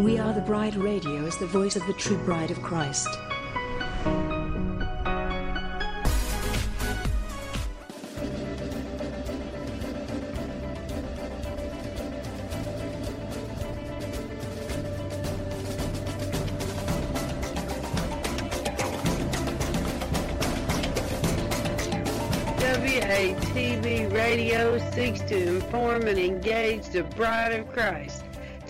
We Are the Bride Radio is the voice of the true bride of Christ. WATB Radio seeks to inform and engage the bride of Christ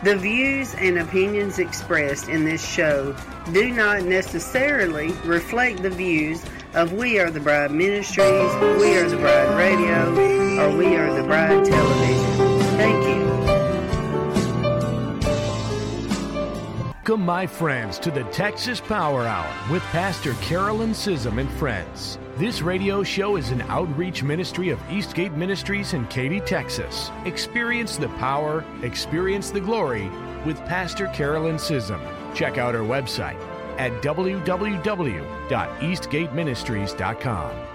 The views and opinions expressed in this show do not necessarily reflect the views of We Are the Bride Ministries, We Are the Bride Radio, or We Are the Bride Television. Welcome, my friends, to the Texas Power Hour with Pastor Carolyn Sissom and friends. This radio show is an outreach ministry of Eastgate Ministries in Katy, Texas. Experience the power, experience the glory with Pastor Carolyn Sissom. Check out our website at www.eastgateministries.com.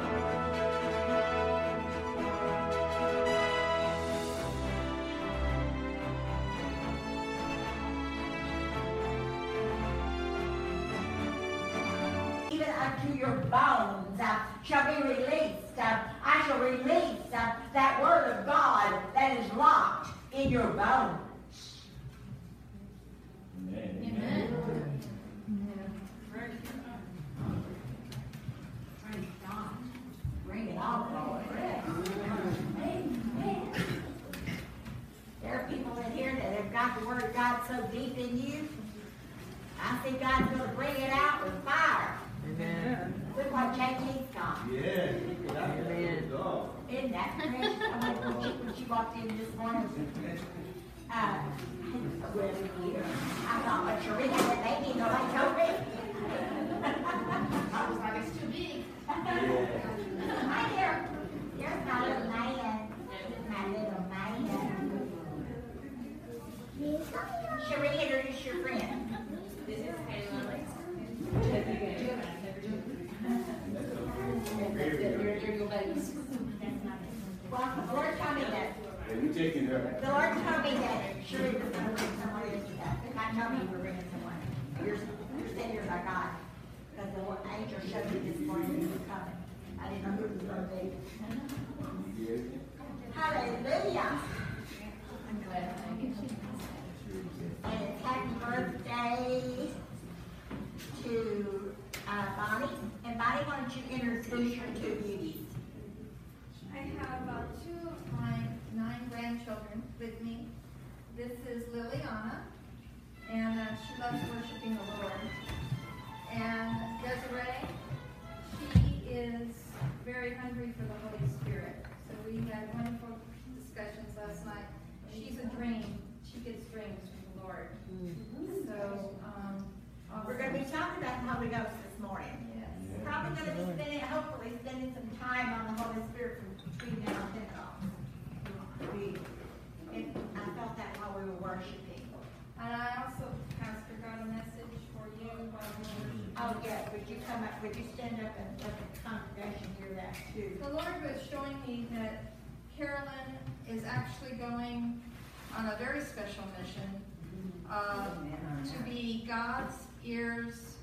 Hallelujah. The Lord was showing me that Carolyn is actually going on a very special mission uh, to be God's ears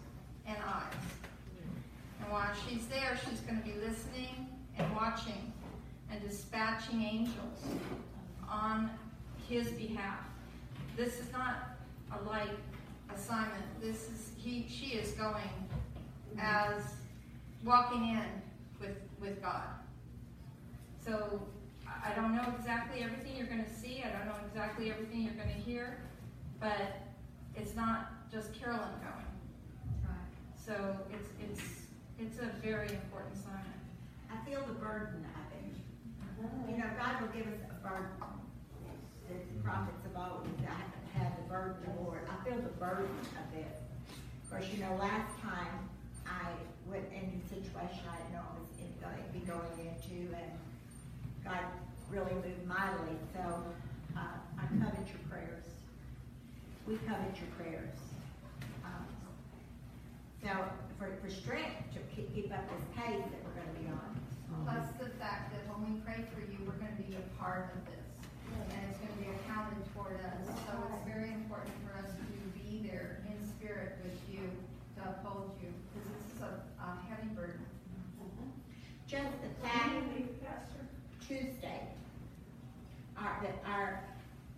and eyes. And while she's there, she's going to be listening and watching and dispatching angels on his behalf. This is not a light assignment. This is he she is going as walking in with with God. So I don't know exactly everything you're going to see. I don't know exactly everything you're going to hear, but it's not just Carolyn going. Right. So it's it's it's a very important assignment. I feel the burden of it. Mm-hmm. You know, God will give us a burden. The prophets of old had the burden of the Lord. I feel the burden of this. Of course, you know, last time I went into a situation I didn't know I was in, going to be going into, and God really moved mightily. So uh, I covet your prayers. We covet your prayers. Um, so for, for strength to keep, up this pace that we're going to be on. Plus the fact that when we pray for you, we're going to be a part of this, and it's going to be accounted toward us. So it's very important for us to be there in spirit with you to uphold you, is a, a heavy burden. Just the fact Tuesday, our, that our,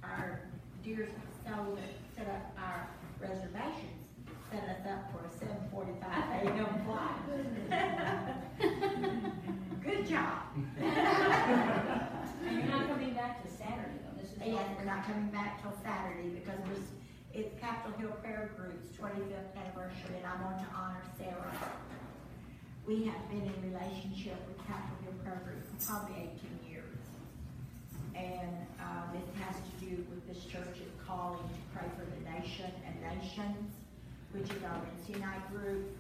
our dear soul that set up our reservations, set us up for a seven forty-five AM flight. Good job. And you're not coming back to Saturday though, this is. Yes, we're not coming back till Saturday because we're, it's Capitol Hill Prayer Group's twenty-fifth anniversary and I want to honor Sarah. We have been in relationship with Capitol Hill Prayer Group for probably eighteen years. And, uh, this has to do with this church's calling to pray for the nation and nations, which is our Wednesday night group.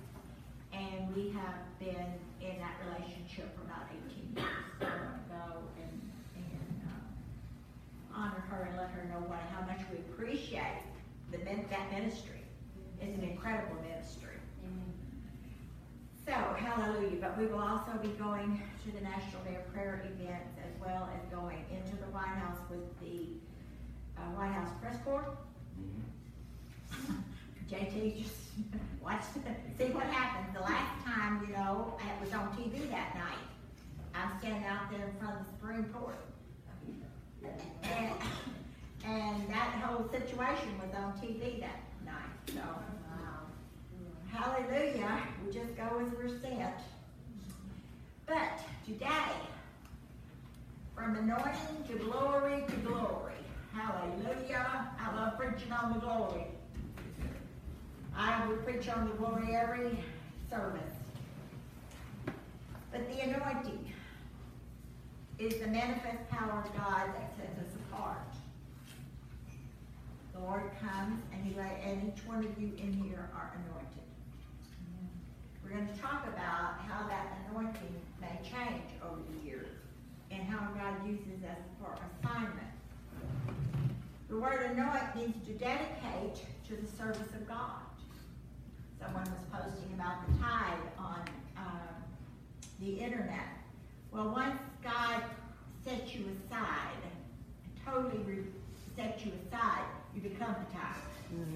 And we have been in that relationship for about eighteen years. So go and, and, uh, honor her and let her know what, how much we appreciate the, that ministry. It's an incredible ministry. So, hallelujah, but we will also be going to the National Day of Prayer events as well as going into the White House with the uh, White House Press Corps. JT, just watch, see what happens. The last time, you know, it was on TV that night. I'm standing out there in front of the Supreme Court. And, and that whole situation was on TV that night, so. Hallelujah, we just go as we're sent. But today, from anointing to glory to glory, hallelujah, I love preaching on the glory. I will preach on the glory every service. But the anointing is the manifest power of God that sets us apart. The Lord comes and He let, and each one of you in here are anointed. We're going to talk about how that anointing may change over the years and how God uses us for assignment. The word anoint means to dedicate to the service of God. Someone was posting about the tithe on um, the internet. Well, once God sets you aside, totally re- sets you aside, you become the tithe.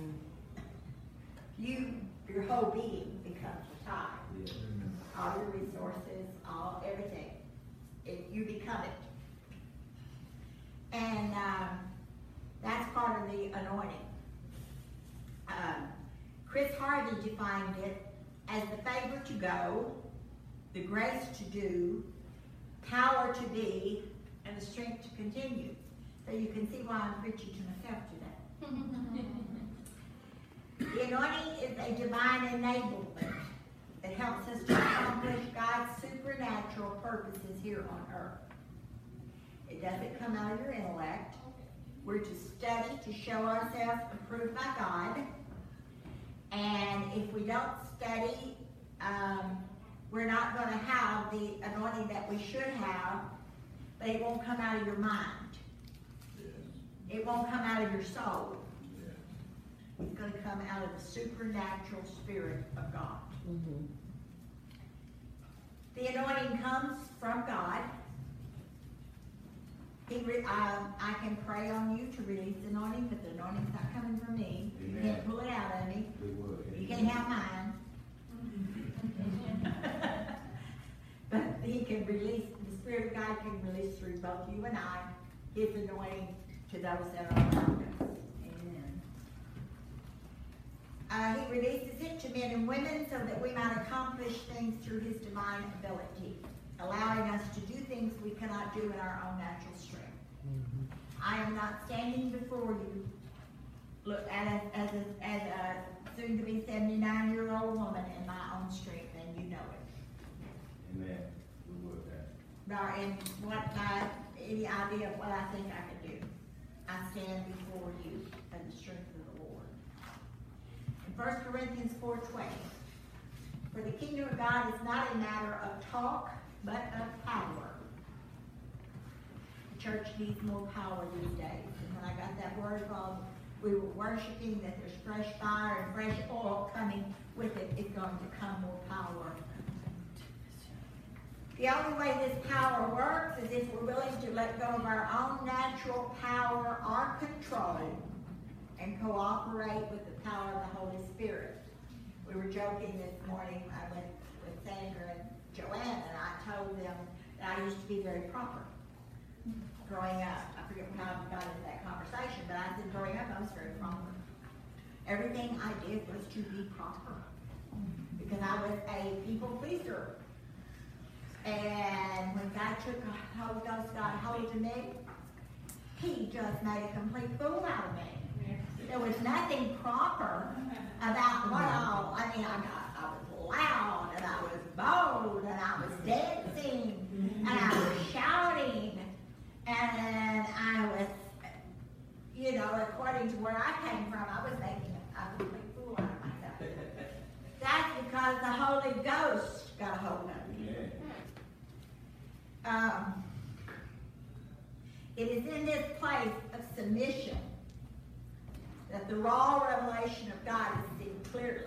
You, your whole being becomes the tithe. All your resources, all everything, it, you become it. And um, that's part of the anointing. Um, Chris Harvey defined it as the favor to go, the grace to do, power to be, and the strength to continue. So you can see why I'm preaching to myself today. The anointing is a divine enablement that helps us to accomplish God's supernatural purposes here on earth. It doesn't come out of your intellect. We're to study to show ourselves approved by God. And if we don't study, um, we're not going to have the anointing that we should have, but it won't come out of your mind. It won't come out of your soul. It's going to come out of the supernatural spirit of God. The anointing comes from God. He re- um, I can pray on you to release the anointing, but the anointing's not coming from me. You can't pull it out of me. You can't have mine. but he can release, the Spirit of God can release through both you and I, his anointing to those that are around us. Amen. Uh, he releases it to men and women so that we might accomplish things through his divine ability, allowing us to do things we cannot do in our own natural strength. I am not standing before you, look, as, as a, as a soon-to-be seventy-nine-year-old woman in my own strength, and you know it. Amen. We would that. Nor in what my, any idea of what I think I could do. I stand before you in the strength 1 Corinthians 4.20. For the kingdom of God is not a matter of talk, but of power. The church needs more power these days. And when I got that word from we were worshiping that there's fresh fire and fresh oil coming with it. It's going to come more power. The only way this power works is if we're willing to let go of our own natural power our control and cooperate with the power of the Holy Spirit. We were joking this morning, I went with Sandra and Joanne, and I told them that I used to be very proper growing up. I forget how we got into that conversation, but I said growing up I was very proper. Everything I did was to be proper because I was a people pleaser. And when God took a Holy Ghost got hold of me, He just made a complete fool out of me. There was nothing proper about what all. I mean, I got, I was loud and I was bold and I was dancing and I was shouting and I was, you know, according to where I came from, I was making a complete fool out of myself. That's because the Holy Ghost got a hold of me. Amen. Um, it is in this place of submission that the raw revelation of God is seen clearly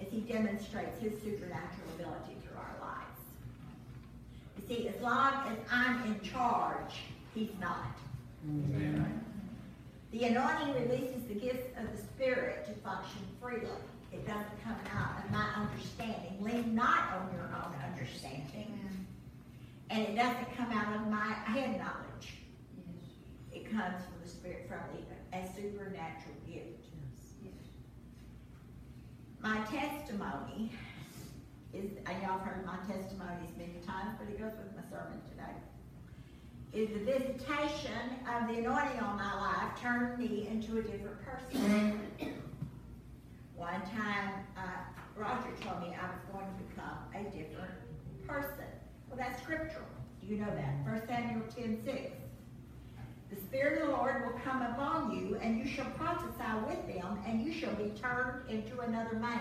as He demonstrates His supernatural ability through our lives. You see, as long as I'm in charge, He's not. Amen. The anointing releases the gifts of the Spirit to function freely. It doesn't come out of my understanding. Lean not on your own understanding. And it doesn't come out of my head knowledge. It comes from the Spirit, from the, a supernatural gift. Yes. My testimony is, and y'all have heard my testimonies many times, but it goes with my sermon today. Is the visitation of the anointing on my life turned me into a different person. One time, uh, Roger told me I was going to become a different person. Well, that's scriptural. Do you know that? 1 Samuel 10 6. Spirit of the Lord will come upon you, and you shall prophesy with them, and you shall be turned into another man.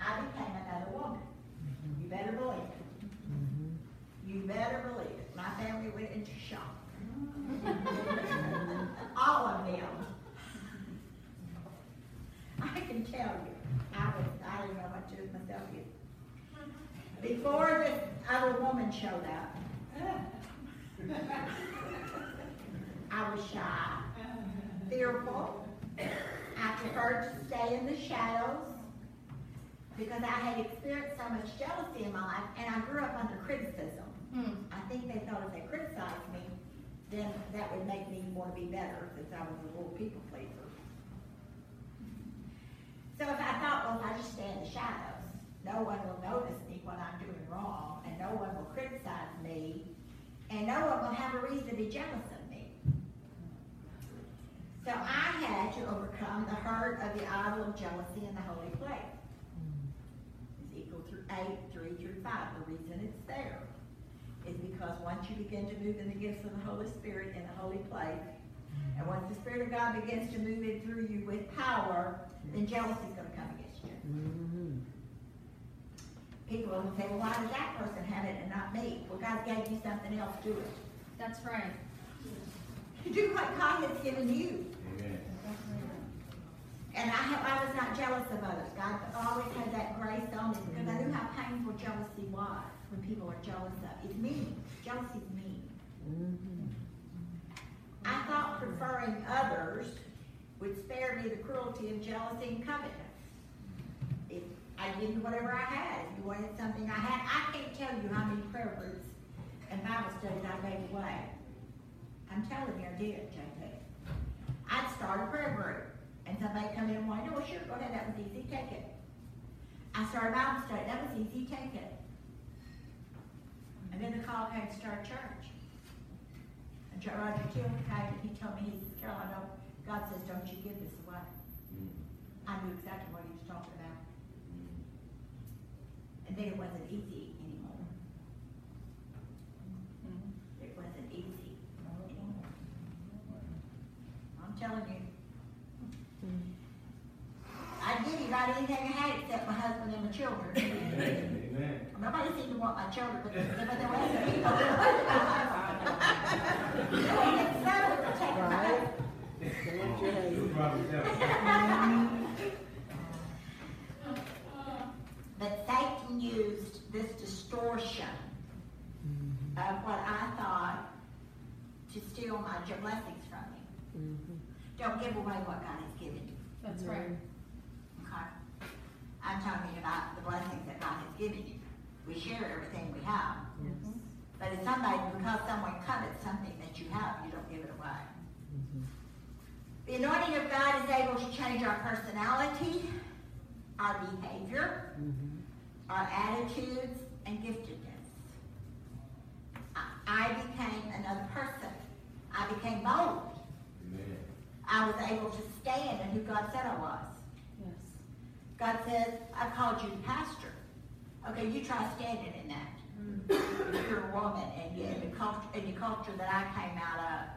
I became another woman. Mm-hmm. You better believe it. Mm-hmm. You better believe it. My family went into shock. Mm-hmm. All of them. I can tell you, I was, I didn't know what to do with myself either. Before this other woman showed up, I was shy, fearful. I preferred to stay in the shadows because I had experienced so much jealousy in my life and I grew up under criticism. Hmm. I think they thought if they criticized me, then that would make me want to be better since I was a little people pleaser. So if I thought, well, if I just stay in the shadows, no one will notice me when I'm doing wrong, and no one will criticize me, and no one will have a reason to be jealous of me. So I had to overcome the hurt of the idol of jealousy in the holy place. Ezekiel through 8, 3 through 5. The reason it's there is because once you begin to move in the gifts of the Holy Spirit in the holy place, and once the Spirit of God begins to move in through you with power, then jealousy is going to come against you. People will say, well, why does that person have it and not me? Well, God gave you something else to it. That's right. You do what God has given you. Amen. And I, have, I was not jealous of others. God always had that grace on me because I knew how painful jealousy was when people are jealous of. It's mean. Jealousy is mean. Mm-hmm. I thought preferring others would spare me the cruelty of jealousy and covetousness. I give you whatever I had, if you wanted something I had, I can't tell you how many prayer groups and Bible studies I gave away. I'm telling you, I did, JP. I'd start a prayer group. And somebody come in and wanted, well, sure, go ahead, that was easy, take it. I started Bible study, that was easy, take it. And then the call came to start church. And Roger Till came and he told me, he says, Carol, I don't, God says, don't you give this away. Mm. I knew exactly what he was talking about. And then it wasn't easy anymore. It wasn't easy. I'm telling you. I'd give you about anything I had except my husband and my children. Amen. Nobody seemed to want my children, but but there was people. It's so protected my husband. You probably tell. But Satan used this distortion mm-hmm. of what I thought to steal my j- blessings from me. Mm-hmm. Don't give away what God has given you. That's right. Okay? I'm talking about the blessings that God has given you. We share everything we have. Mm-hmm. But if somebody, because someone covets something that you have, you don't give it away. The anointing of God is able to change our personality, our behavior, mm-hmm. our attitudes, and giftedness. I, I became another person. I became bold. Amen. I was able to stand in who God said I was. Yes. God says, I called you pastor. Okay, you try standing in that. If you're a woman and you, in the culture, in the culture that I came out of,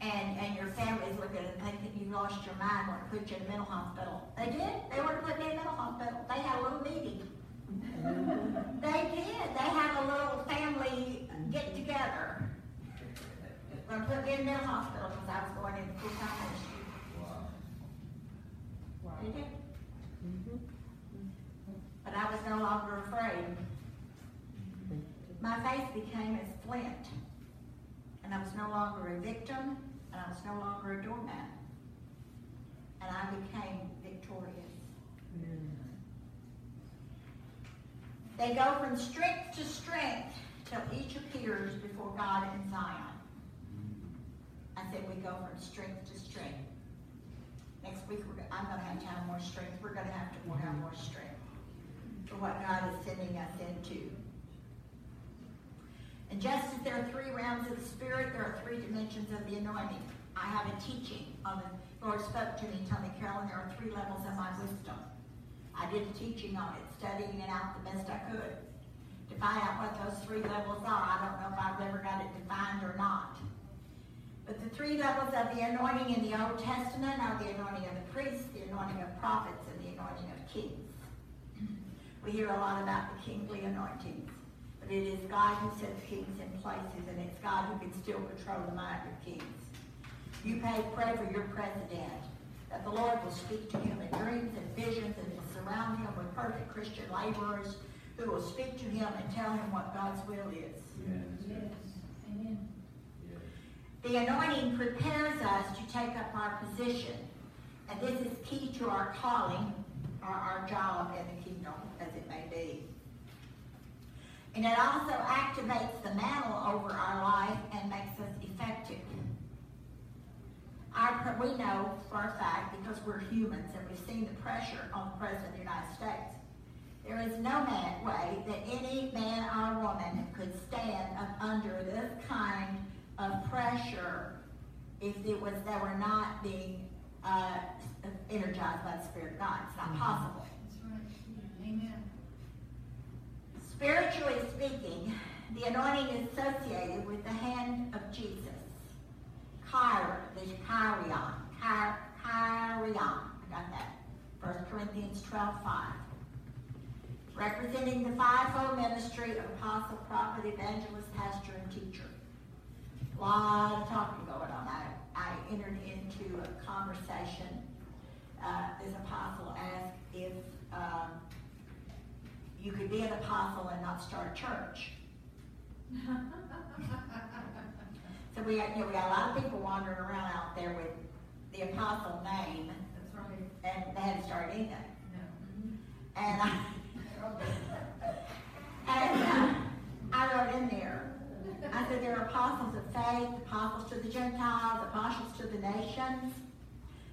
and, and your family's looking at it and thinking you lost your mind, want to put you in a mental hospital. They did. They want to put me in a mental hospital. They had a little meeting. they did. They had a little family get together. Going to put me in a mental hospital because I was going into full-time ministry. Wow. They did. Mm-hmm. But I was no longer afraid. Mm-hmm. My face became as flint. And I was no longer a victim, and I was no longer a doormat. And I became victorious. They go from strength to strength till each appears before God in Zion. I said we go from strength to strength. Next week, I'm gonna have to have more strength. We're gonna have to have more strength for what God is sending us into. And just as there are three realms of the Spirit, there are three dimensions of the anointing. I have a teaching on the Lord spoke to me, told me, Carolyn, there are three levels of my wisdom. I did a teaching on it, studying it out the best I could to find out what those three levels are. I don't know if I've ever got it defined or not. But the three levels of the anointing in the Old Testament are the anointing of the priests, the anointing of prophets, and the anointing of kings. We hear a lot about the kingly anointings, but it is God who sets kings in places, and it's God who can still control the mind of kings. You pay, pray for your president, that the Lord will speak to him in dreams and visions, and will surround him with perfect Christian laborers who will speak to him and tell him what God's will is. Yes. Amen. Yes. The anointing prepares us to take up our position. And this is key to our calling, our, our job in the kingdom, as it may be. And it also activates the mantle over our life and makes us effective. Our, we know for a fact, because we're humans and we've seen the pressure on the President of the United States, there is no man, way that any man or woman could stand up under this kind of pressure if it was they were not being uh, energized by the Spirit of God. It's not possible. That's right. Amen. Spiritually speaking, the anointing is associated with the hand of Jesus. Kyra, the Kyrion. Ky- Kyrion. I got that. 1 Corinthians 12, 5. Representing the fivefold ministry of apostle, prophet, evangelist, pastor, and teacher. A lot of talking going on. I, I entered into a conversation. Uh, this apostle asked if um, you could be an apostle and not start a church. So we, got- you know, we got a lot of people wandering around out there with the apostle name, That's right. and they hadn't started anything. No. And I, and uh, I wrote in there, I said there are apostles of faith, apostles to the Gentiles, apostles to the nations.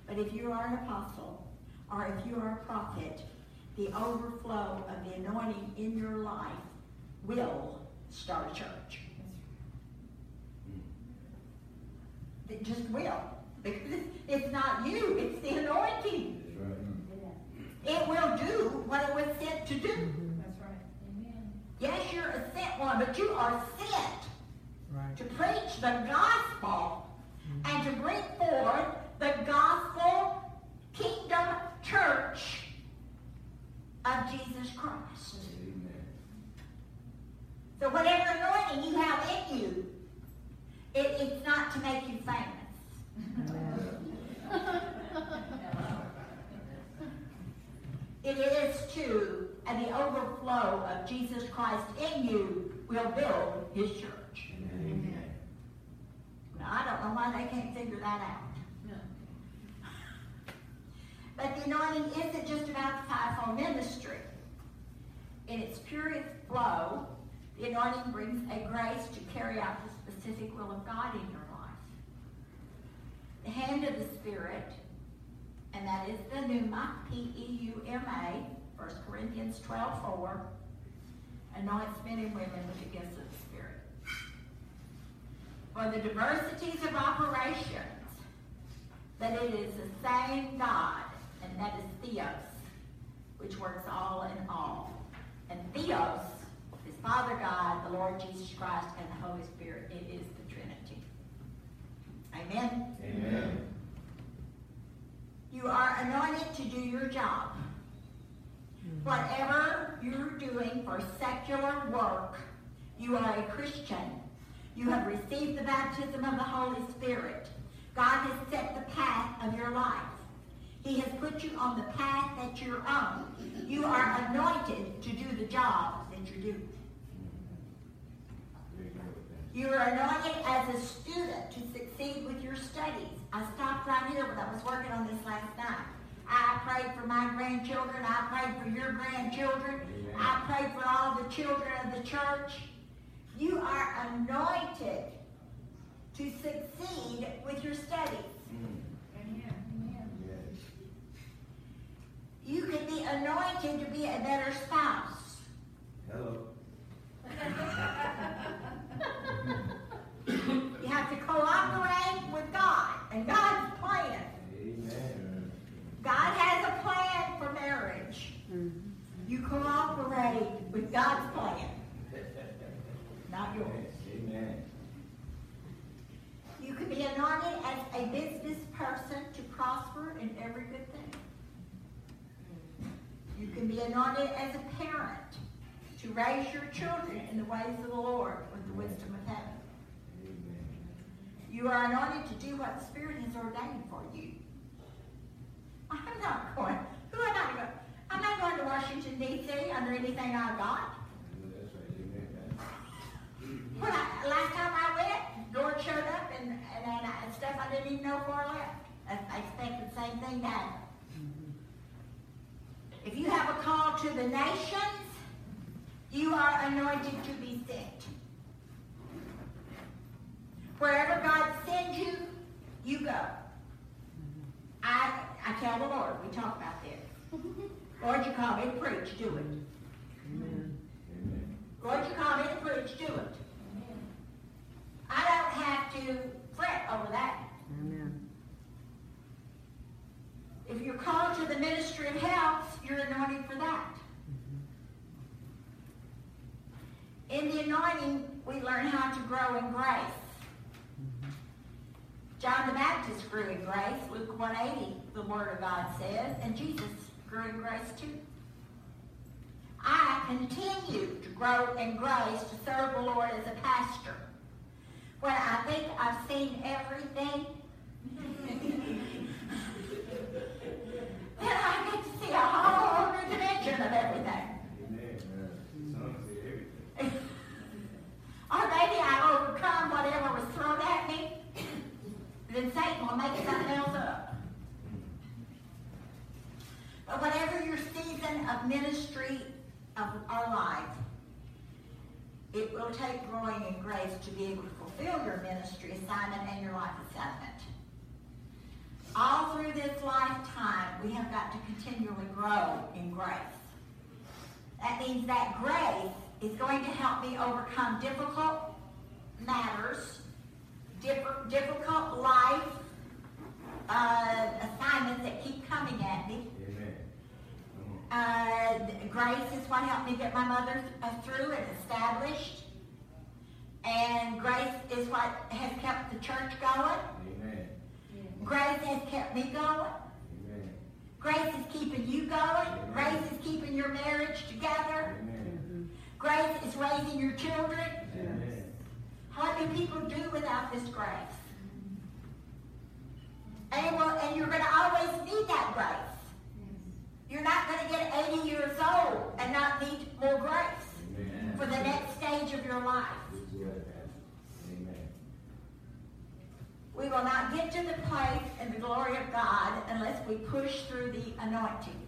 But if you are an apostle, or if you are a prophet, the overflow of the anointing in your life will start a church. Hmm. It just will. Because it's not you, it's the anointing. Right. It will do what it was sent to do. Mm-hmm. That's right. Amen. Yes, you're a sent one, but you are sent Right. to preach the gospel mm-hmm. and to bring forth the gospel kingdom church of Jesus Christ. Amen. So whatever anointing you have in you, it, it's not to make you famous. It is to, and the overflow of Jesus Christ in you will build his church. Amen. Now, I don't know why they can't figure that out. But the anointing isn't just about the fivefold ministry. In its purest flow, the anointing brings a grace to carry out the specific will of God in your life. The hand of the Spirit, and that is the pneuma, P-E-U-M-A, 1 Corinthians 12, 4, anoints men and women with the gifts of the Spirit. For the diversities of operations, but it is the same God, and that is Theos, which works all in all. And Theos is Father God, the Lord Jesus Christ, and the Holy Spirit. It is the Trinity. Amen? Amen. You are anointed to do your job. Whatever you're doing for secular work, you are a Christian. You have received the baptism of the Holy Spirit. God has set the path of your life. He has put you on the path that you're on. You are anointed to do the job that you do. Very good. You are anointed as a student to succeed with your studies. I stopped right here when I was working on this last night. I prayed for my grandchildren. I prayed for your grandchildren. I prayed for all the children of the church. You are anointed to succeed with your studies. Amen. Amen. Yes. You can be anointed to be a better spouse. Hello. You have to cooperate with God and God's plan. Amen. God has a plan for marriage. Mm-hmm. You cooperate with God's plan, not yours. Amen. You can be anointed as a business person to prosper in every good thing. You can be anointed as a parent to raise your children in the ways of the Lord with the wisdom of heaven. You are anointed to do what the Spirit has ordained for you. I'm not going. Who am I going? I'm not going to Washington D.C. under anything I got. When I, last time I went, Lord showed up and, and, and, I, stuff I didn't even know before I left. I, I expect the same thing to happen. If you have a call to the nations, you are anointed to be sent. Wherever God sends you, you go. I, I tell the Lord, we talk about this. Lord, you call me to preach, do it. Amen. Lord, you call me to preach, do it. I don't have to fret over that. Amen. If you're called to the ministry of health, you're anointed for that. In the anointing, we learn how to grow in grace. John the Baptist grew in grace, Luke 180, the Word of God says, and Jesus grew in grace too. I continue to grow in grace to serve the Lord as a pastor. When I think I've seen everything, then I get to see a whole new dimension of everything. Amen. Some say everything. Or maybe I overcome whatever was thrown at me, then Satan will make something else up. But whatever your season of ministry of our life, it will take growing in grace to be able to fulfill your ministry assignment and your life assignment. All through this lifetime, we have got to continually grow in grace. That means that grace is going to help me overcome difficult matters, diff- difficult life uh, assignments that keep coming at me. Amen. Come on. Uh, grace is what helped me get my mother uh, through and established. And grace is what has kept the church going. Amen. Grace has kept me going. Amen. Grace is keeping you going. Grace is keeping your marriage together. Amen. Grace is raising your children. Amen. What do people do without this grace? And, well, and you're going to always need that grace. You're not going to get 80 years old and not need more grace Amen. for the next stage of your life. This is good, Pastor. Amen. We will not get to the place in the glory of God unless we push through the anointing.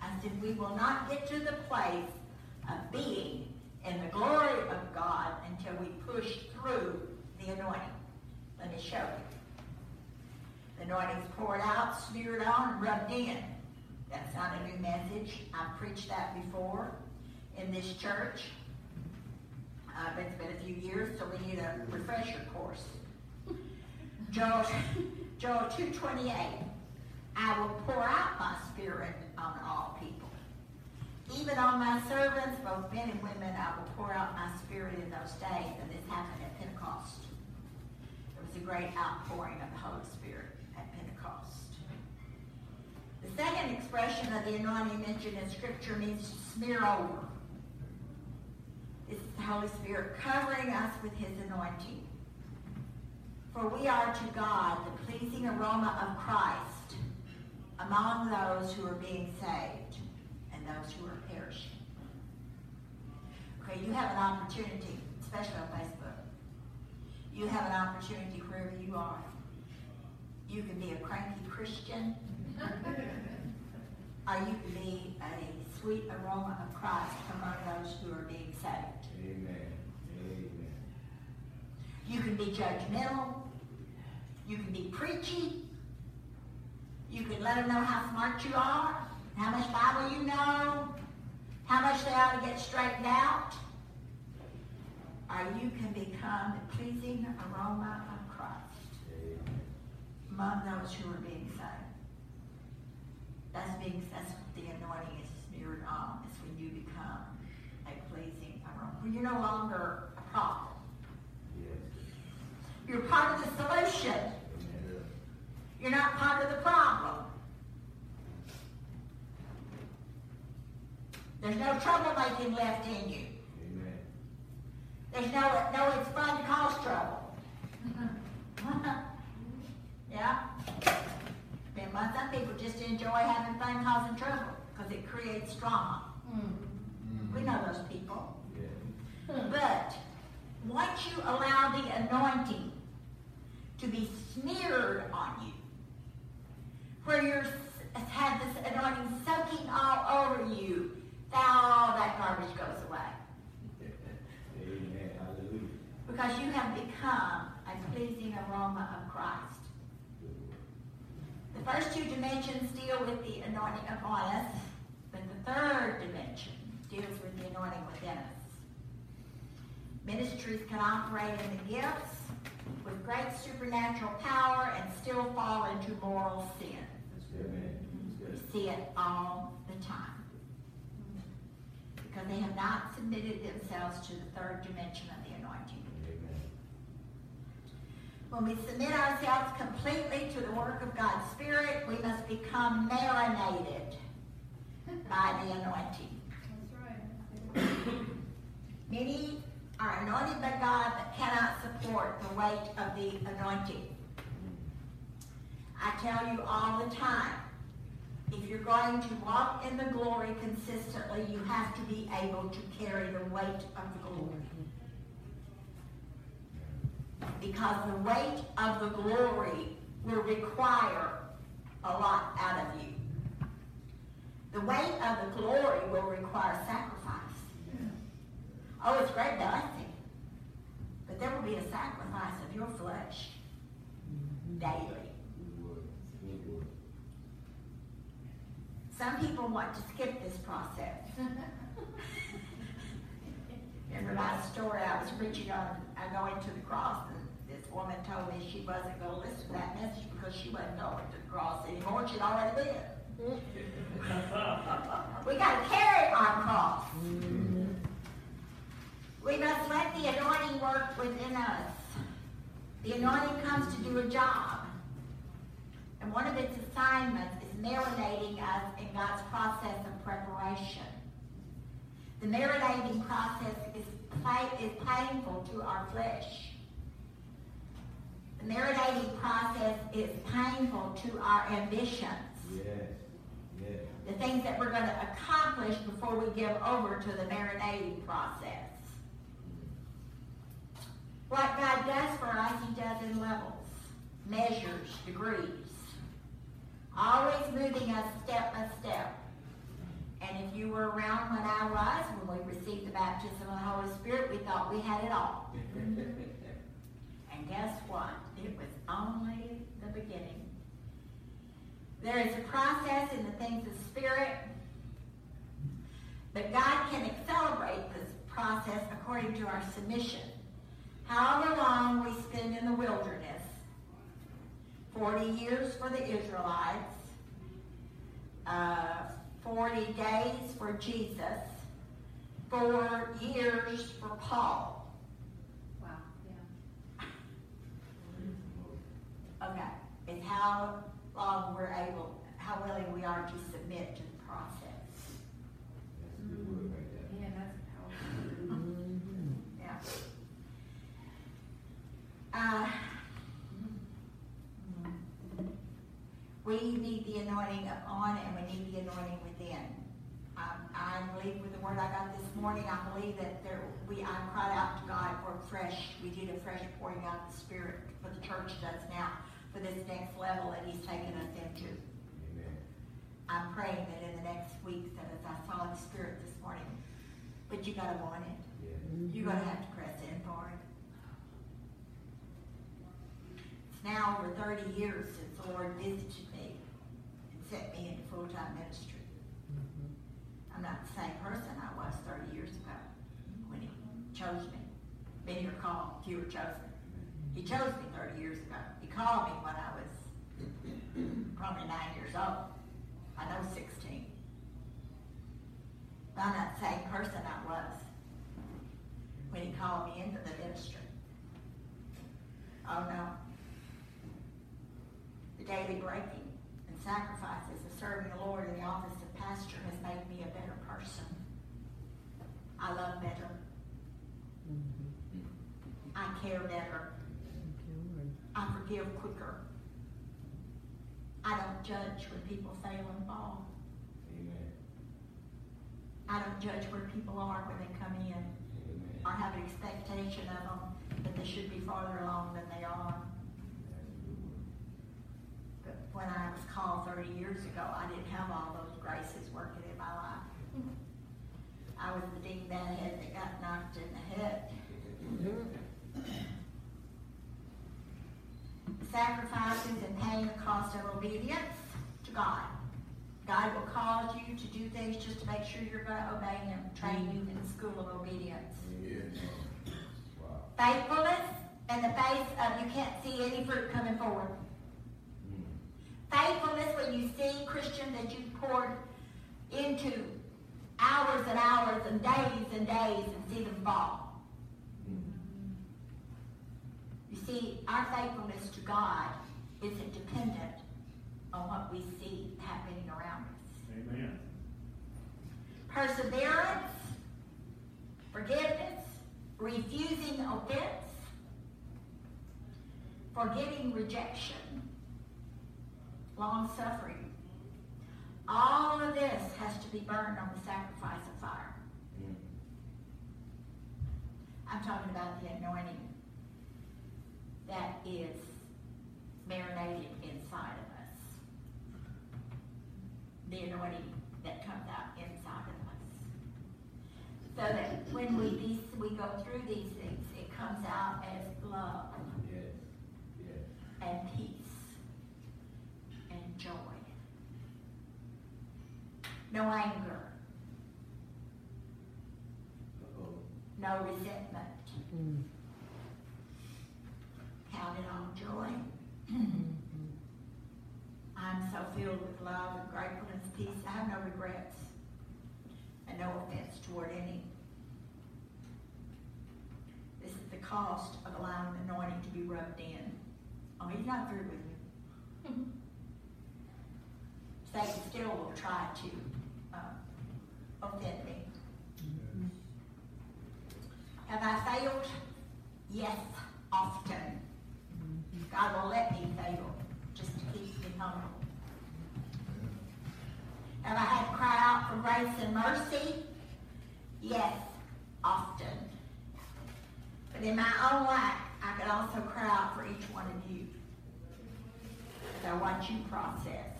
I said, we will not get to the place of being in the glory of God until we push through the anointing. Let me show you. The anointing's poured out, smeared on, rubbed in. That's not a new message. I've preached that before in this church. Uh, it's been a few years, so we need a refresher course. Joel, Joel 2.28, I will pour out my spirit on all people. Even on my servants, both men and women, I will pour out my spirit in those days. And this happened at Pentecost. It was a great outpouring of the Holy Spirit. The second expression of the anointing mentioned in Scripture means to smear over. It's the Holy Spirit covering us with His anointing. For we are to God the pleasing aroma of Christ among those who are being saved and those who are perishing. Okay, you have an opportunity, especially on Facebook. You have an opportunity wherever you are. You can be a cranky Christian, or you can be a sweet aroma of Christ among those who are being saved. Amen. Amen. You can be judgmental. You can be preachy. You can let them know how smart you are, how much Bible you know, how much they ought to get straightened out. Or you can become the pleasing aroma of Christ Amen. among those who are being saved. That's being that's what the anointing is smeared on. Um, it's when you become a pleasing aroma. When you're no longer a problem. Yes. You're part of the solution. Amen. You're not part of the problem. There's no troublemaking left in you. Amen. There's no, no, it's fun to cause trouble. yeah? And my, some people just enjoy having fun causing trouble because it creates drama. Mm. We know those people. Yes. Hmm. But once you allow the anointing to be smeared on you, where you're s- have this anointing soaking all over you, all that garbage goes away. Amen. Hallelujah. Because you have become a pleasing aroma of Christ. The first two dimensions deal with the anointing upon us, but the third dimension deals with the anointing within us. Ministries can operate in the gifts with great supernatural power and still fall into moral sin. We That's good. see it all the time. Because they have not submitted themselves to the third dimension of the anointing. When we submit ourselves completely to the work of God's Spirit, we must become marinated by the anointing. That's right. Many are anointed by God but cannot support the weight of the anointing. I tell you all the time, if you're going to walk in the glory consistently, you have to be able to carry the weight of the glory. Because the weight of the glory will require a lot out of you. The weight of the glory will require sacrifice. Oh, it's great blessing. But there will be a sacrifice of your flesh mm-hmm. daily. We would. Some people want to skip this process. Remember my story, I was preaching on, I going to the cross, and this woman told me she wasn't gonna listen to that message because she wasn't going to the cross anymore, she'd already been. We gotta carry our cross. We must let the anointing work within us. The anointing comes to do a job. And one of its assignments is marinating us in God's process of preparation. The marinating process is, is painful to our flesh. Marinating process is painful to our ambitions. Yes, yes. The things that we're going to accomplish before we give over to the marinating process. What God does for us, He does in levels, measures, degrees. Always moving us step by step. And if you were around when I was, when we received the baptism of the Holy Spirit, we thought we had it all. And guess what? It was only the beginning. There is a process in the things of spirit, but God can accelerate this process according to our submission. However long we spend in the wilderness, 40 years for the Israelites, uh, 40 days for Jesus, four years for Paul. Wow, yeah. Okay, is how long we're able, how willing we are to submit to the process. That's a good word right there. Man, that's powerful. Yeah. Uh, we need the anointing on and we need the anointing within. Um, I believe with the word I got this morning, I believe that there, we, I cried out to God for fresh, we did a fresh pouring out of the Spirit for the church does now, for this next level that He's taken us into. Amen. I'm praying that in the next weeks, that as I saw the Spirit this morning, but you gotta want it. Yes. You're gonna have to press in for it. It's now over thirty years since the Lord visited me and set me into full-time ministry. Mm-hmm. I'm not the same person I was thirty years ago when He chose me. Many are called, few are chosen. He chose me thirty years ago. Called me when I was probably nine years old. I know sixteen. But I'm not the same person I was when he called me into the ministry. Oh no. The daily breaking and sacrifices of serving the Lord in the office of pastor has made me a better person. I love better. Mm-hmm. I care better. I forgive quicker. I don't judge when people fail and fall. Amen. I don't judge where people are when they come in. Amen. I have an expectation of them that they should be farther along than they are. That's a good word. But when I was called 30 years ago, I didn't have all those graces working in my life. I was the dean head that got knocked in the head. Mm-hmm. Sacrifices and paying the cost of obedience to God. God will cause you to do things just to make sure you're going to obey Him, train you in the school of obedience. Yes. Wow. Faithfulness in the face of you can't see any fruit coming forward. Mm. Faithfulness when you see Christian, that you poured into hours and hours and days and days and see them fall. Mm. You see, our faithfulness to God isn't dependent on what we see happening around us. Amen. Perseverance, forgiveness, refusing offense, forgiving rejection, long suffering. All of this has to be burned on the sacrifice of fire. Mm. I'm talking about the anointing that is marinated inside of us. The anointing that comes out inside of us. So that when we these, we go through these things, it comes out as love Yes. Yes. and peace and joy. no anger, Uh-oh. no resentment. Count it all joy. I'm so filled with love and gratefulness, peace. I have no regrets and no offense toward any. This is the cost of allowing the anointing to be rubbed in. Oh, he's not through with you. Satan still will try to uh, offend me. Have I failed? Yes, often. God will let me fail just to keep me humble. Have I had to cry out for grace and mercy? Yes, often. But in my own life, I could also cry out for each one of you. I want you process.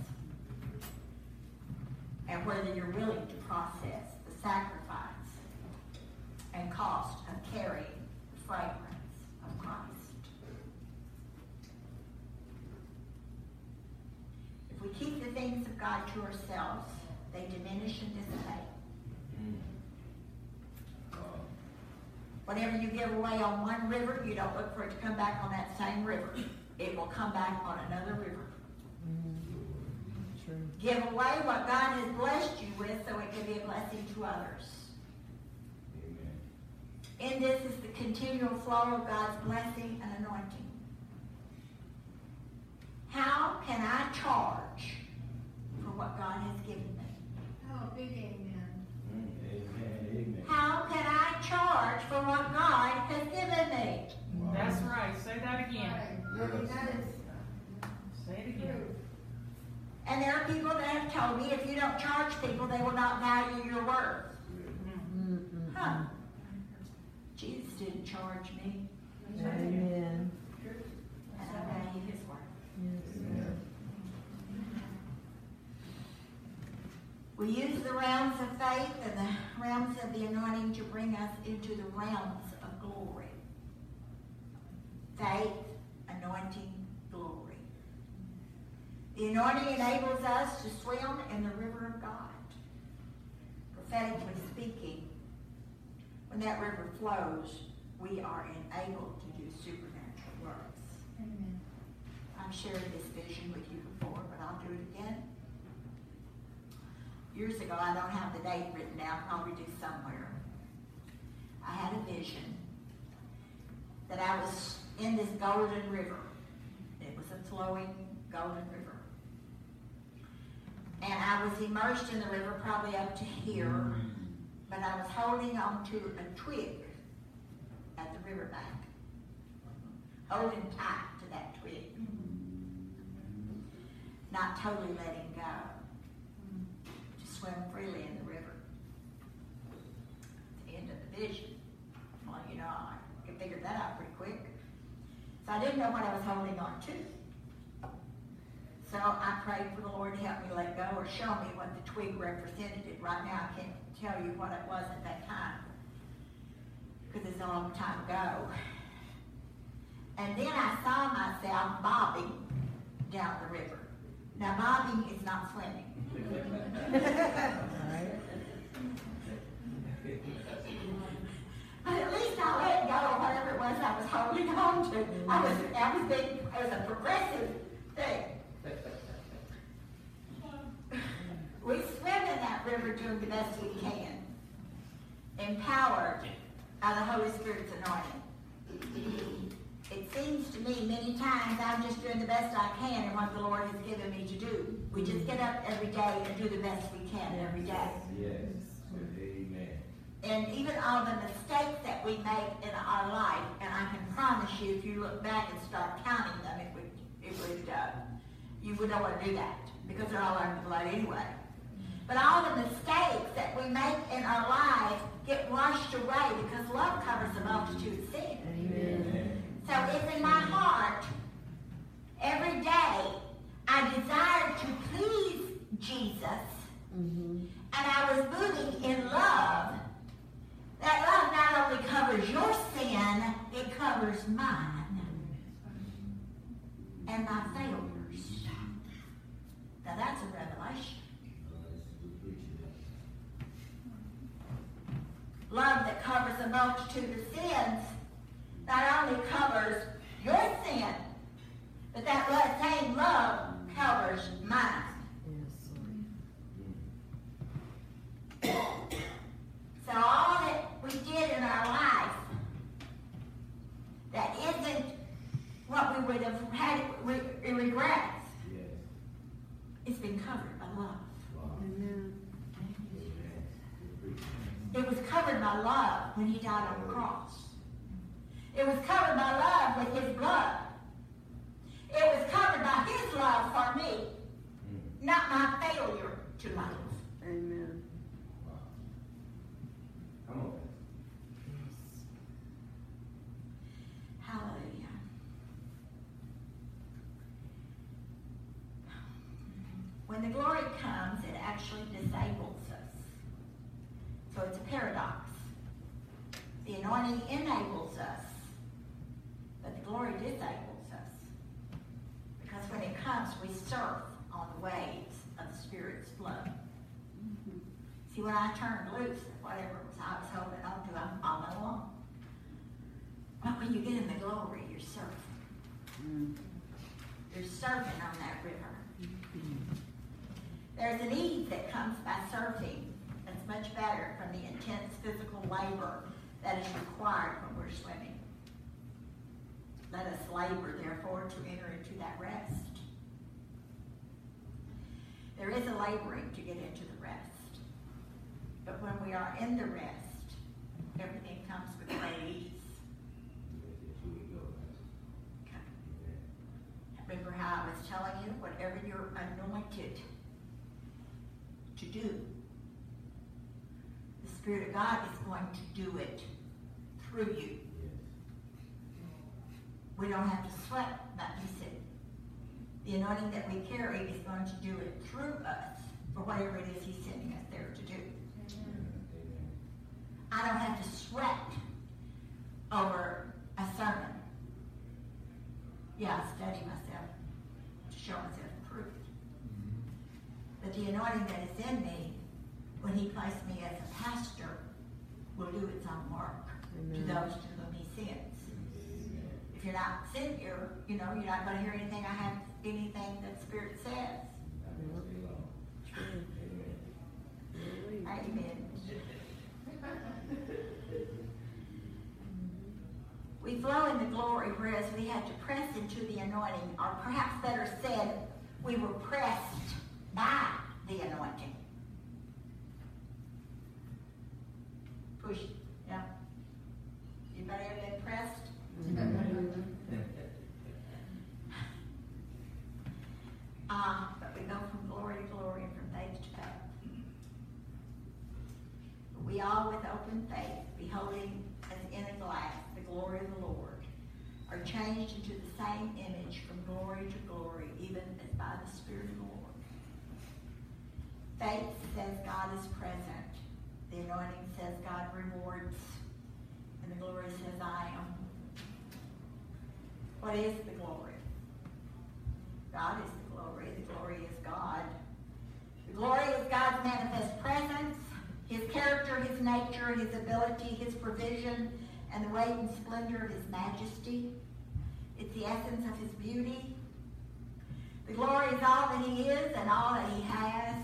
And whether you're willing to process the sacrifice and cost of carrying the fragrance of Christ. If we keep the things of God to ourselves, they diminish and dissipate. Mm. Wow. You give away on one river, you don't look for it to come back on that same river. It will come back on another river. Give away what God has blessed you with so it can be a blessing to others. Amen. In this is the continual flow of God's blessing and anointing. How can I charge for what God has given me? Oh, big amen. Mm. Amen. Amen. How can I charge for what God has given me? Wow. That's right. Say that again. Right. That is Say it again. And there are people that have told me if you don't charge people, they will not value your worth. Huh. Jesus didn't charge me, Amen. and I value his worth. Amen. We use the realms of faith and the realms of the anointing to bring us into the realms of glory. Faith, anointing, glory. The anointing enables us to swim in the river of God. Prophetically speaking, when that river flows, we are enabled to do supernatural works. Amen. I've shared this vision with you before, but I'll do it again. Years ago, I don't have the date written down, probably do somewhere. I had a vision that I was in this golden river. It was a flowing golden river. And I was immersed in the river probably up to here, mm. but I was holding on to a twig at the riverbank, holding tight to that twig mm. not totally letting go, swim freely in the river. The end of the vision. Well, you know, I could figure that out pretty quick. So I didn't know what I was holding on to. So I prayed for the Lord to help me let go or show me what the twig represented. Right now I can't tell you what it was at that time because it's a long time ago. And then I saw myself bobbing down the river. Now, bobbing is not swimming. But at least I let go of whatever it was I was holding on to. I was, I was being, it was a progressive thing. We swim in that river doing the best we can, empowered by the Holy Spirit's anointing. It seems to me many times I'm just doing the best I can in what the Lord has given me to do. We just get up every day and do the best we can every day. Yes. Amen. And even all the mistakes that we make in our life, and I can promise you, if you look back and start counting them, it would, it would, uh, you would not want to do that because they're all under the blood anyway. But all the mistakes that we make in our lives get washed away because love covers a multitude of sins. Amen. So it's in my heart every day. I desired to please Jesus. Mm-hmm. And I was moving in love. That love not only covers your sin, it covers mine and my failures. Now that's a revelation. Love that covers a multitude of sins not only covers your sin, but that same love covers mine. So all that we did in our life that isn't what we would have had re- regrets, Yes. it's been covered by love. Wow. Amen. Amen. Good preaching. It was covered by love when he died on the cross. It was covered by love with his blood. It was covered by his love for me, Mm. not my failure to love. Amen. Wow. Come on. Hallelujah. When the glory comes, it actually disables us. So it's a paradox. The anointing enables us, but the glory disables us. Because when it comes, we surf on the waves of the Spirit's flow. See, when I turned loose, whatever it was I was holding on to, I'm falling along. But when you get in the glory, you're surfing. Mm. You're surfing on that river. There's an ease that comes by surfing that's much better from the intense physical labor that is required when we're swimming. Let us labor, therefore, to enter into that rest. There is a laboring to get into the rest. But when are in the rest, everything comes with go. Okay. Remember how I was telling you, whatever you're anointed to do, the Spirit of God is going to do it through you. We don't have to sweat that. Said, the anointing that we carry is going to do it through us for whatever it is He's sending us there to do. Amen. I don't have to sweat over a sermon. Yeah, I study myself to show myself approved. But the anointing that is in me, when he placed me as a pastor, will do its own work to those to whom he sends. If you're not sent here, you know, you're not going to hear anything I have, anything that Spirit says. I will say Lord. True. Amen. Amen. We flow in the glory, whereas we had to press into the anointing, or perhaps better said, we were pressed by the anointing. Push, yeah. Anybody ever been pressed? Ah, but we go from glory to glory and from faith to faith. We all with open faith, beholding as in a glass glory of the Lord, are changed into the same image from glory to glory, even as by the Spirit of the Lord. Faith says God is present. The anointing says God rewards. And the glory says I am. What is the glory? God is the glory. The glory is God. The glory is God's manifest presence, his character, his nature, his ability, his provision, and the weight and splendor of his majesty. It's the essence of his beauty. The glory is all that he is and all that he has.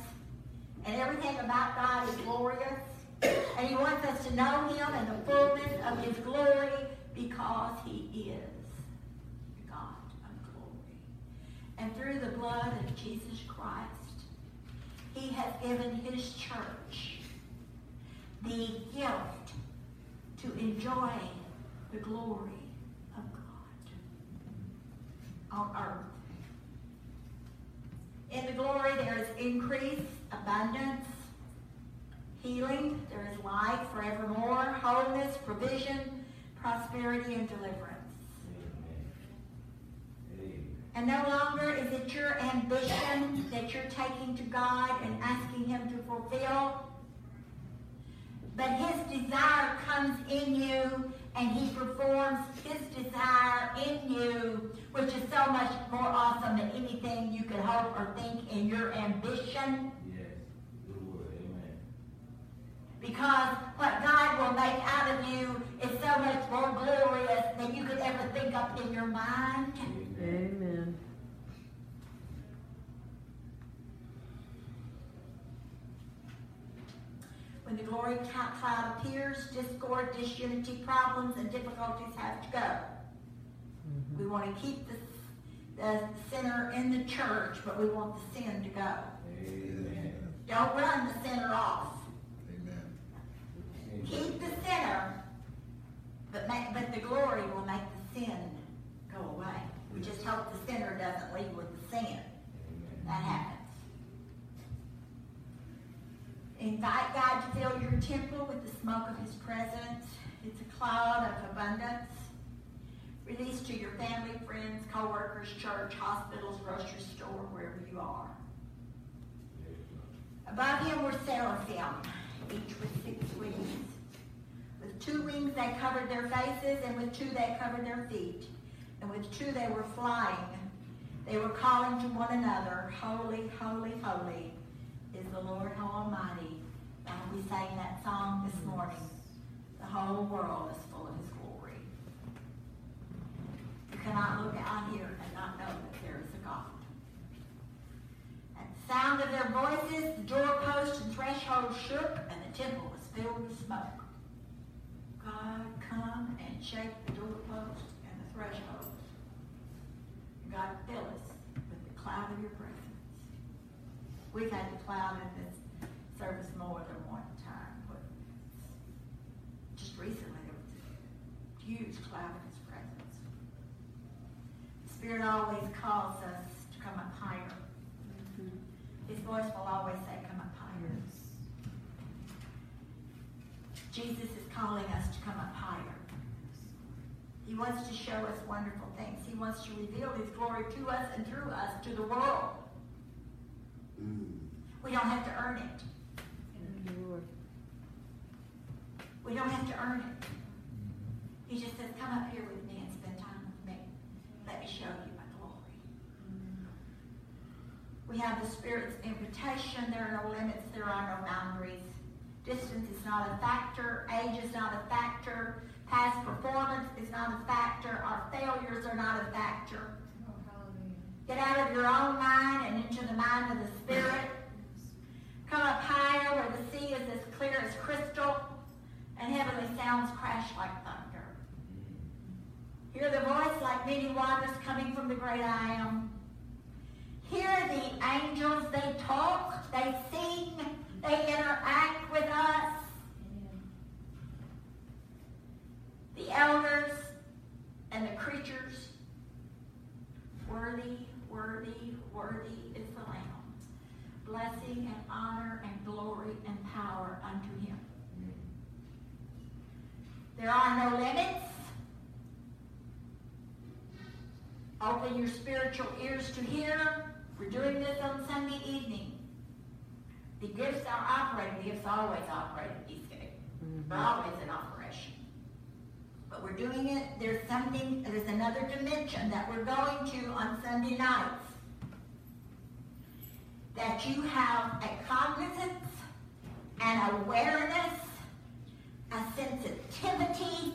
And everything about God is glorious. And he wants us to know him in the fullness of his glory because he is the God of glory. And through the blood of Jesus Christ, he has given his church the gift to enjoy the glory of God on earth. In the glory, there is increase, abundance, healing, there is life forevermore, wholeness, provision, prosperity, and deliverance. And no longer is it your ambition that you're taking to God and asking Him to fulfill. But His desire comes in you and He performs His desire in you, which is so much more awesome than anything you could hope or think in your ambition. Yes. Good word. Amen. Because what God will make out of you is so much more glorious than you could ever think up in your mind. Amen. When the glory cl- cloud appears, discord, disunity, problems, and difficulties have to go. Mm-hmm. We want to keep the, the sinner in the church, but we want the sin to go. Amen. Don't run the sinner off. Amen. Keep the sinner, but make, but the glory will make the sin go away. We just hope the sinner doesn't leave with the sin. That happens. Invite God to fill your temple with the smoke of His presence. It's a cloud of abundance. Release to your family, friends, co-workers, church, hospitals, grocery store, wherever you are. Above him were seraphim, each with six wings. With two wings they covered their faces, and with two they covered their feet. And with two they were flying. They were calling to one another, Holy, holy, holy is the Lord Almighty. And we sang that song this morning. The whole world is full of his glory. You cannot look out here and not know that there is a God. At the sound of their voices, the doorpost and threshold shook, and the temple was filled with smoke. God, come and shake the doorpost and the threshold. God, fill us with the cloud of your presence. We've had the cloud in this service more than one time, but just recently there was a huge cloud of his presence. The Spirit always calls us to come up higher. Mm-hmm. His voice will always say, come up higher. Jesus is calling us to come up higher. He wants to show us wonderful things. He wants to reveal His glory to us and through us to the world. Mm. We don't have to earn it. Lord. We don't have to earn it. He just says, come up here with me and spend time with me. Let me show you my glory. We have the Spirit's invitation. There are no limits. There are no boundaries. Distance is not a factor. Age is not a factor. Past performance is not a factor. Our failures are not a factor. Get out of your own mind and into the mind of the Spirit. Come up higher where the sea is as clear as crystal and heavenly sounds crash like thunder. Hear the voice like many waters coming from the great I am. Hear the angels, they talk, they sing, they interact with us. The elders and the creatures Worthy, worthy, worthy is the Lamb. Blessing and honor and glory and power unto him. There are no limits. Open your spiritual ears to hear. We're doing this on Sunday evening. The gifts are operating. The gifts always operate at Eastgate. They're always in operation. But we're doing it, there's something, there's another dimension that we're going to on Sunday nights. That you have a cognizance, and awareness, a sensitivity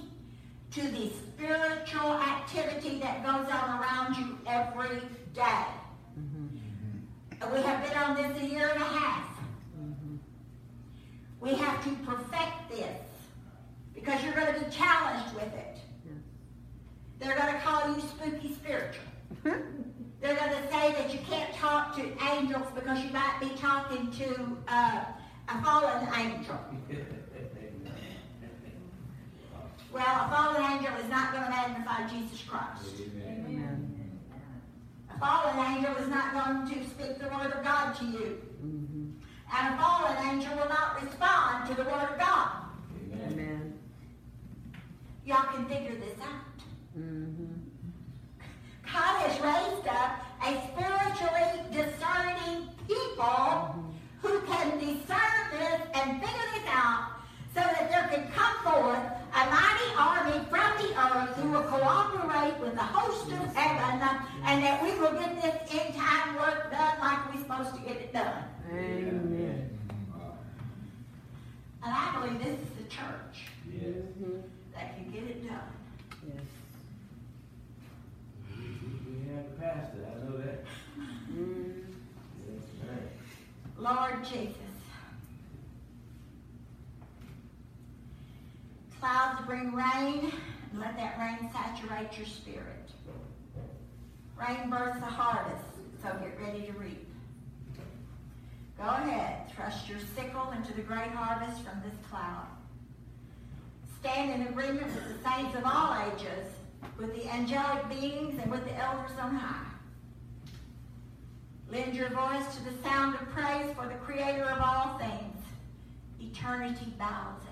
to the spiritual activity that goes on around you every day. And we have been on this a year and a half. We have to perfect this because you're going to be challenged with it. They're going to call you spooky spiritual. They're going to say that you can't talk to angels because you might be talking to uh, a fallen angel. Well, a fallen angel is not going to magnify Jesus Christ. Amen. A fallen angel is not going to speak the word of God to you. And a fallen angel will not respond to the word of God. Amen. Amen. Y'all can figure this out. Mm-hmm. God has raised up a spiritually discerning people who can discern this and figure this out so that there could come forth a mighty army from the earth who will cooperate with the host of heaven and that we will get this end time work done like we're supposed to get it done. Amen. And I believe this is the church yes. that can get it done. Yes. We have the pastor, I know that. Mm-hmm. Lord Jesus. Clouds bring rain, and let that rain saturate your spirit. Rain births the harvest, so get ready to reap. Go ahead, thrust your sickle into the great harvest from this cloud. Stand in agreement with the saints of all ages, with the angelic beings, and with the elders on high. Lend your voice to the sound of praise for the Creator of all things. Eternity bows.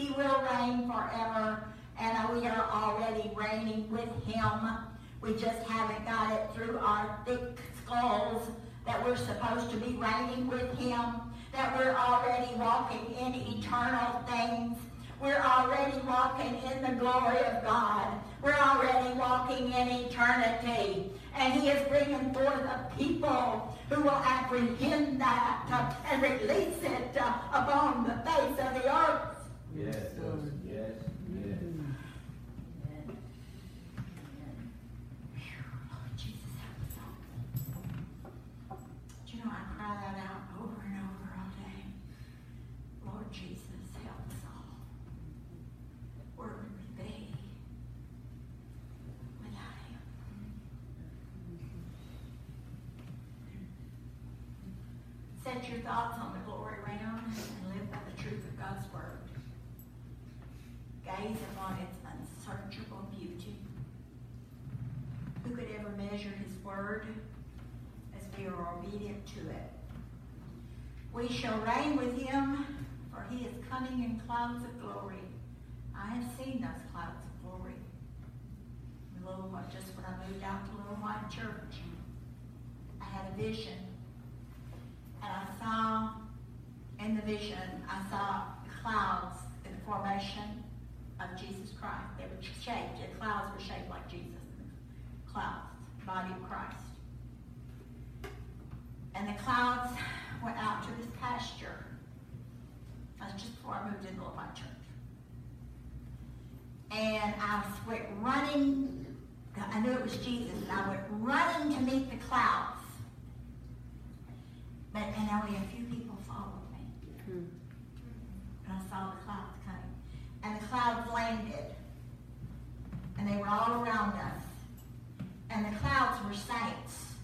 He will reign forever, and we are already reigning with Him. We just haven't got it through our thick skulls that we're supposed to be reigning with Him, that we're already walking in eternal things. We're already walking in the glory of God. We're already walking in eternity. And he is bringing forth a people who will apprehend that and release it upon the face of the earth. Yes, yes. Lord Jesus, help us all. Do you know, I cry that out over and over all day. Lord Jesus, help us all. Where would we be without him? Set your thoughts on the glory realm and live by the truth of God's word. Gaze upon its unsearchable beauty. Who could ever measure his word as we are obedient to it? We shall reign with him, for he is coming in clouds of glory. I have seen those clouds of glory. A little while, just when I moved out to Little White Church, I had a vision, and I saw in the vision I saw clouds in the formation of Jesus Christ. They were shaped, the clouds were shaped like Jesus. Clouds, body of Christ. And the clouds went out to this pasture. That's just before I moved into Little White Church. And I went running, I knew it was Jesus, and I went running to meet the clouds. But, and only a few people followed me. Hmm. And I saw the clouds coming. And the clouds landed. And they were all around us. And the clouds were saints.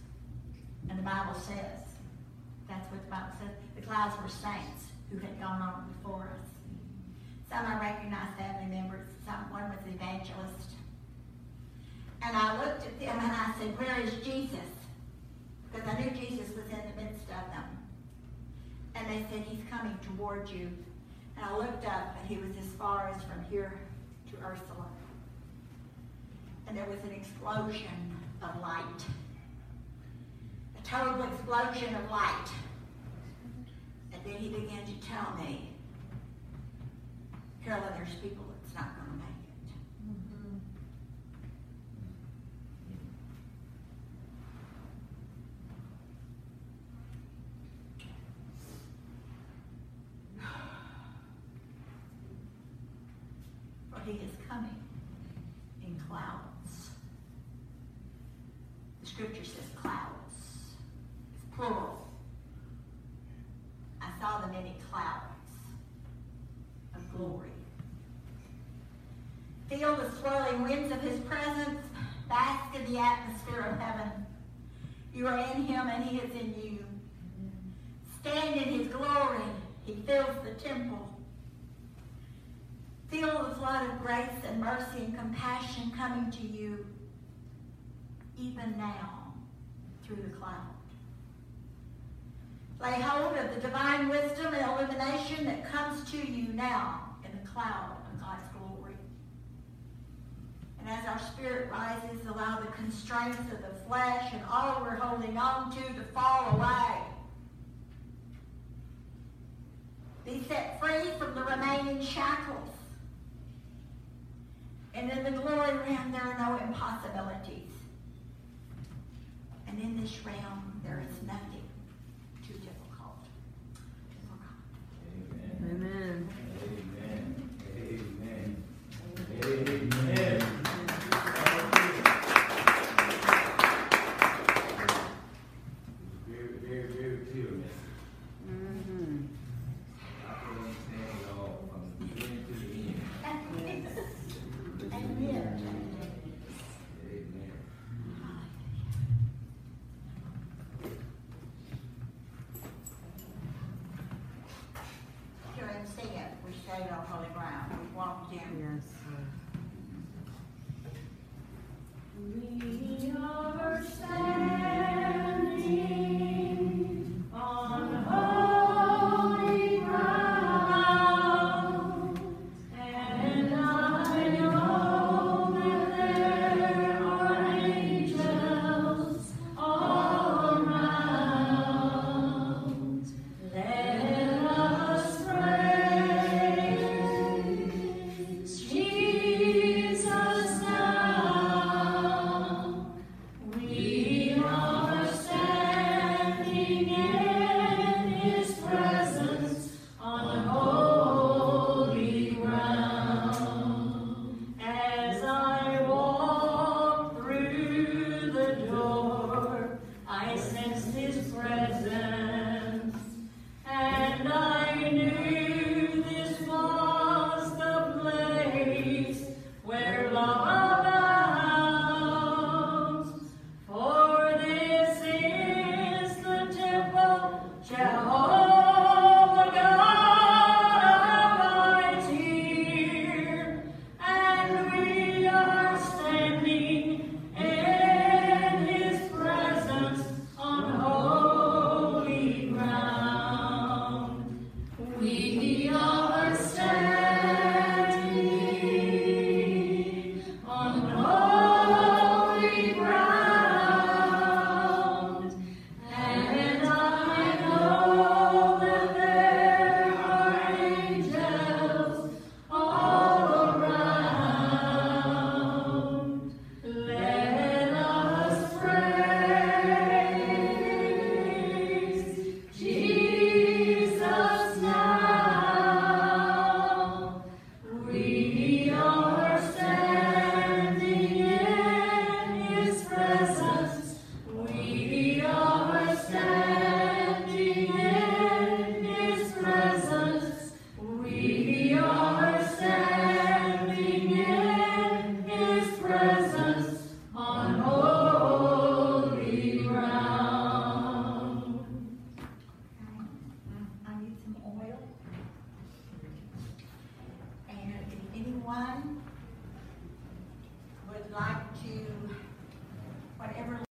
And the Bible says, that's what the Bible says. The clouds were saints who had gone on before us. Some I recognized family members. Some, one was evangelist. And I looked at them and I said, where is Jesus? Because I knew Jesus was in the midst of them. And they said, he's coming toward you. And I looked up and he was as far as from here to Ursula. And there was an explosion of light. A total explosion of light. And then he began to tell me, Carolyn, there's people that's not going to make it. For he is coming in clouds. The scripture says clouds. It's plural. I saw the many clouds of glory. Feel the swirling winds of his presence. Bask in atmosphere of heaven. You are in him and he is in you. Stand in his glory. He fills the temple. Feel the flood of grace and mercy and compassion coming to you even now through the cloud. Lay hold of the divine wisdom and illumination that comes to you now in the cloud of God's glory. And as our spirit rises, allow the constraints of the flesh and all we're holding on to to fall away. Be set free from the remaining shackles. And in the glory realm, there are no impossibilities. And in this realm, there is nothing too difficult for God. Amen. Amen. Amen. Amen. Amen.